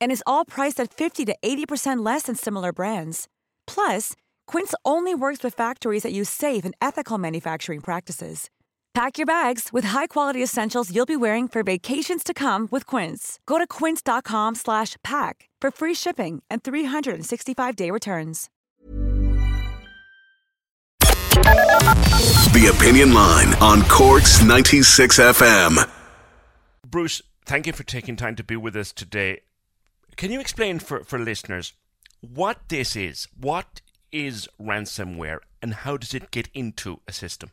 And is all priced at 50 to 80% less than similar brands. Plus, Quince only works with factories that use safe and ethical manufacturing practices. Pack your bags with high-quality essentials you'll be wearing for vacations to come with Quince. Go to quince.com/pack for free shipping and 365-day returns. The Opinion Line on Cork's 96 FM. Bruce, thank you for taking time to be with us today. Can you explain for, for listeners what this is? What is ransomware and how does it get into a system?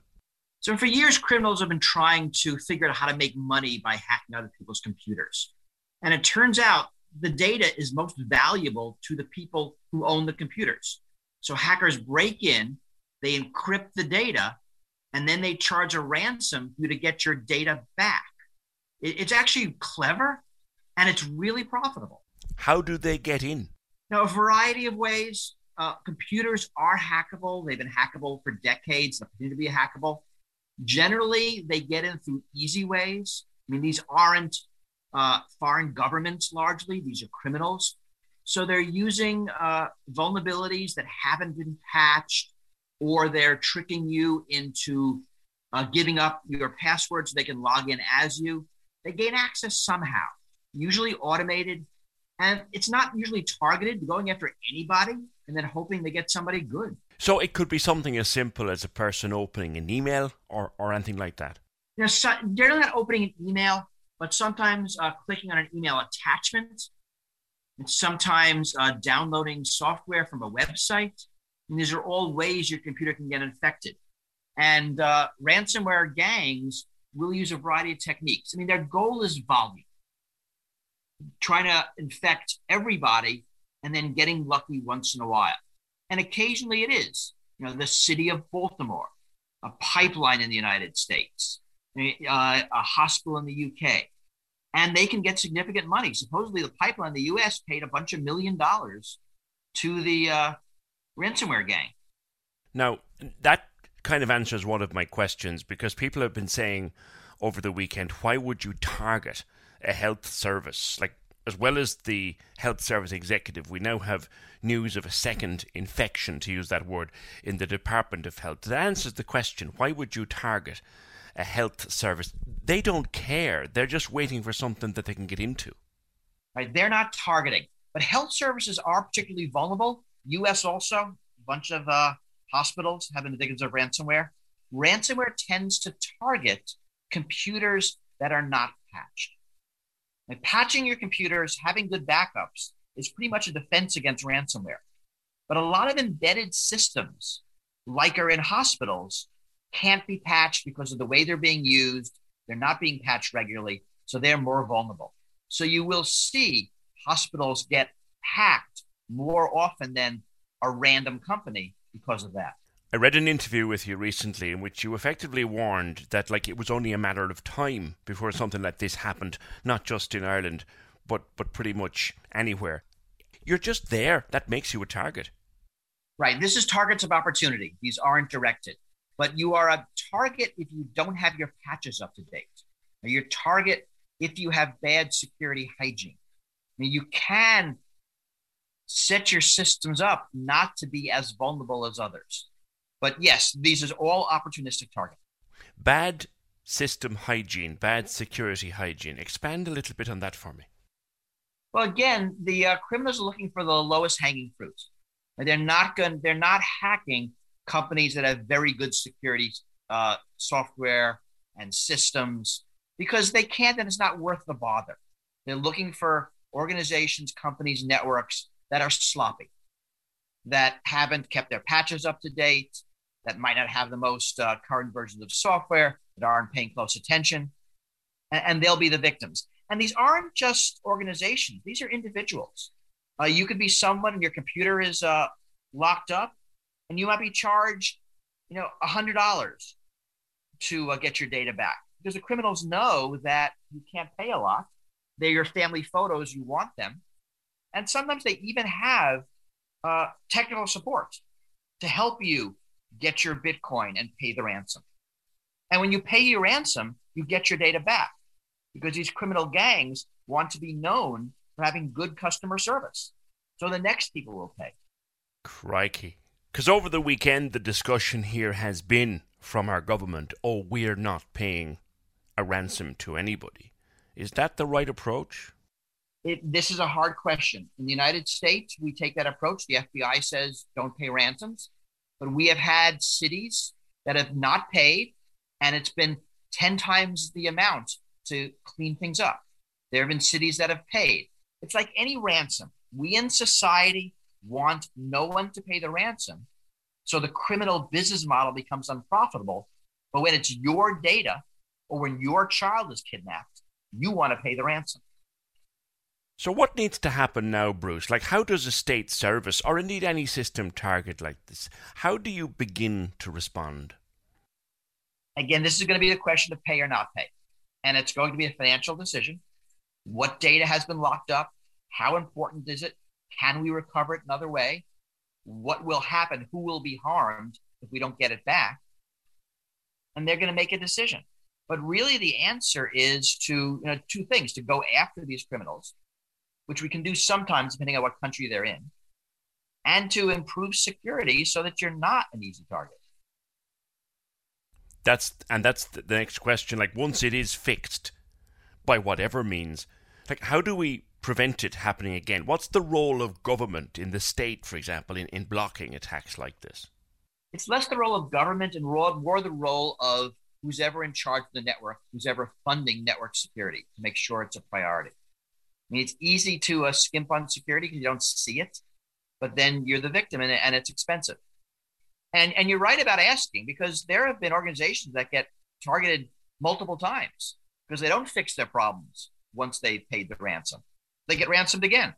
So, for years, criminals have been trying to figure out how to make money by hacking other people's computers. And it turns out the data is most valuable to the people who own the computers. So, hackers break in, they encrypt the data, and then they charge a ransom for you to get your data back. It's actually clever and it's really profitable. How do they get in? Now, a variety of ways. Uh, computers are hackable. They've been hackable for decades. They continue to be hackable. Generally, they get in through easy ways. I mean, these aren't uh, foreign governments largely, these are criminals. So they're using uh, vulnerabilities that haven't been patched, or they're tricking you into uh, giving up your password so they can log in as you. They gain access somehow, usually automated. And it's not usually targeted, going after anybody and then hoping they get somebody good. So it could be something as simple as a person opening an email or, or anything like that. You know, so, generally not opening an email, but sometimes uh, clicking on an email attachment, and sometimes uh, downloading software from a website. And these are all ways your computer can get infected. And uh, ransomware gangs will use a variety of techniques. I mean, their goal is volume, trying to infect everybody and then getting lucky once in a while. And occasionally it is. You know, the city of Baltimore, a pipeline in the United States, uh, a hospital in the UK. And they can get significant money. Supposedly, the pipeline in the US paid a bunch of million dollars to the uh, ransomware gang. Now, that kind of answers one of my questions because people have been saying over the weekend, why would you target a health service like as well as the health service executive, we now have news of a second infection, to use that word, in the Department of Health. That answers the question why would you target a health service? They don't care. They're just waiting for something that they can get into. Right. They're not targeting. But health services are particularly vulnerable. US also, a bunch of uh, hospitals have been victims of ransomware. Ransomware tends to target computers that are not patched. And patching your computers, having good backups is pretty much a defense against ransomware. But a lot of embedded systems, like are in hospitals, can't be patched because of the way they're being used. They're not being patched regularly, so they're more vulnerable. So you will see hospitals get hacked more often than a random company because of that. I read an interview with you recently in which you effectively warned that like it was only a matter of time before something like this happened, not just in Ireland, but but pretty much anywhere. You're just there. That makes you a target. Right. This is targets of opportunity. These aren't directed. But you are a target if you don't have your patches up to date. Or your target if you have bad security hygiene. I mean, you can set your systems up not to be as vulnerable as others. But yes, these is all opportunistic targeting. Bad system hygiene, bad security hygiene. Expand a little bit on that for me. Well, again, the uh, criminals are looking for the lowest hanging fruit. They're not going. They're not hacking companies that have very good security uh, software and systems because they can't and it's not worth the bother. They're looking for organizations, companies, networks that are sloppy, that haven't kept their patches up to date, that might not have the most uh, current versions of software, that aren't paying close attention, and, and, they'll be the victims. And these aren't just organizations; these are individuals. Uh, you could be someone, your computer is uh, locked up, and you might be charged, you know, a hundred dollars to uh, get your data back because the criminals know that you can't pay a lot. They're your family photos; you want them, and sometimes they even have uh, technical support to help you get your Bitcoin and pay the ransom. And when you pay your ransom, you get your data back because these criminal gangs want to be known for having good customer service. So the next people will pay. Crikey. Because over the weekend, the discussion here has been from our government oh, we're not paying a ransom to anybody. Is that the right approach? It, this is a hard question. In the United States, we take that approach. The FBI says don't pay ransoms. But we have had cities that have not paid, and it's been 10 times the amount to clean things up. There have been cities that have paid. It's like any ransom. We in society want no one to pay the ransom. So the criminal business model becomes unprofitable. But when it's your data or when your child is kidnapped, you want to pay the ransom. So, what needs to happen now, Bruce? Like, how does a state service, or indeed any system target like this, how do you begin to respond? Again, this is going to be the question of pay or not pay. And it's going to be a financial decision. What data has been locked up? How important is it? Can we recover it another way? What will happen? Who will be harmed if we don't get it back? And they're going to make a decision. But really, the answer is to you know, two things to go after these criminals which we can do sometimes depending on what country they're in, and to improve security so that you're not an easy target. That's and that's the next question. Like once it is fixed, by whatever means, like how do we prevent it happening again? What's the role of government in the state, for example, in, in blocking attacks like this? It's less the role of government and more the role of who's ever in charge of the network, who's ever funding network security to make sure it's a priority. I mean, it's easy to uh, skimp on security because you don't see it, but then you're the victim and, and it's expensive. And, and you're right about asking because there have been organizations that get targeted multiple times because they don't fix their problems once they've paid the ransom. They get ransomed again.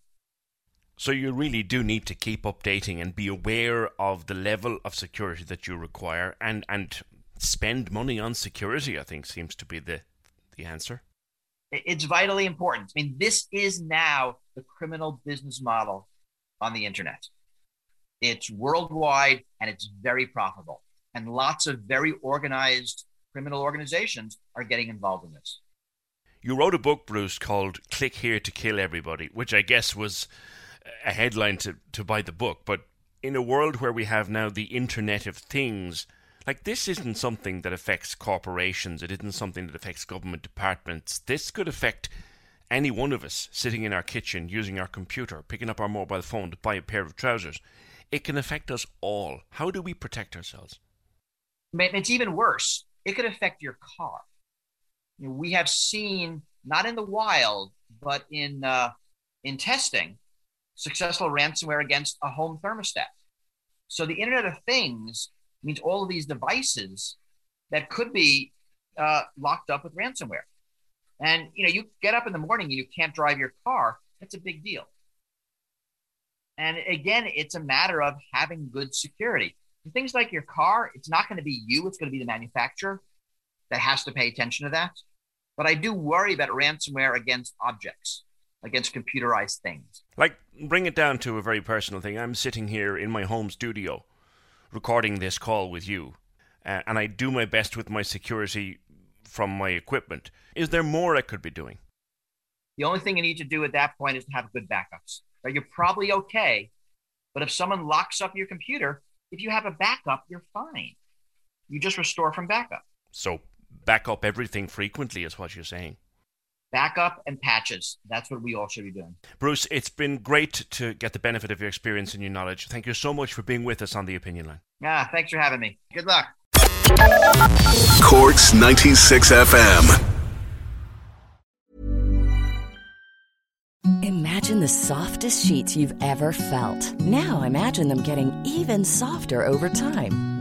So you really do need to keep updating and be aware of the level of security that you require and, and spend money on security, I think seems to be the, the answer. It's vitally important. I mean, this is now the criminal business model on the internet. It's worldwide and it's very profitable. And lots of very organized criminal organizations are getting involved in this. You wrote a book, Bruce, called Click Here to Kill Everybody, which I guess was a headline to, to buy the book. But in a world where we have now the Internet of Things, like, this isn't something that affects corporations, it isn't something that affects government departments. This could affect any one of us sitting in our kitchen using our computer, picking up our mobile phone to buy a pair of trousers. It can affect us all. How do we protect ourselves? It's even worse. It could affect your car. You know, we have seen, not in the wild, but in uh, in testing, successful ransomware against a home thermostat. So the Internet of Things means all of these devices that could be uh, locked up with ransomware. And you know, you get up in the morning and you can't drive your car. That's a big deal. And again, it's a matter of having good security. things like your car, it's not going to be you; it's going to be the manufacturer that has to pay attention to that. But I do worry about ransomware against objects, against computerized things. Like, bring it down to a very personal thing. I'm sitting here in my home studio recording this call with you, uh, and I do my best with my security from my equipment. Is there more I could be doing? The only thing you need to do at that point is to have good backups. Right? You're probably okay, but if someone locks up your computer, if you have a backup, you're fine. You just restore from backup. So back up everything frequently is what you're saying. Backup and patches. That's what we all should be doing. Bruce, it's been great to get the benefit of your experience and your knowledge. Thank you so much for being with us on the opinion line. Yeah, thanks for having me. Good luck. Corks 96 FM. Imagine the softest sheets you've ever felt. Now imagine them getting even softer over time.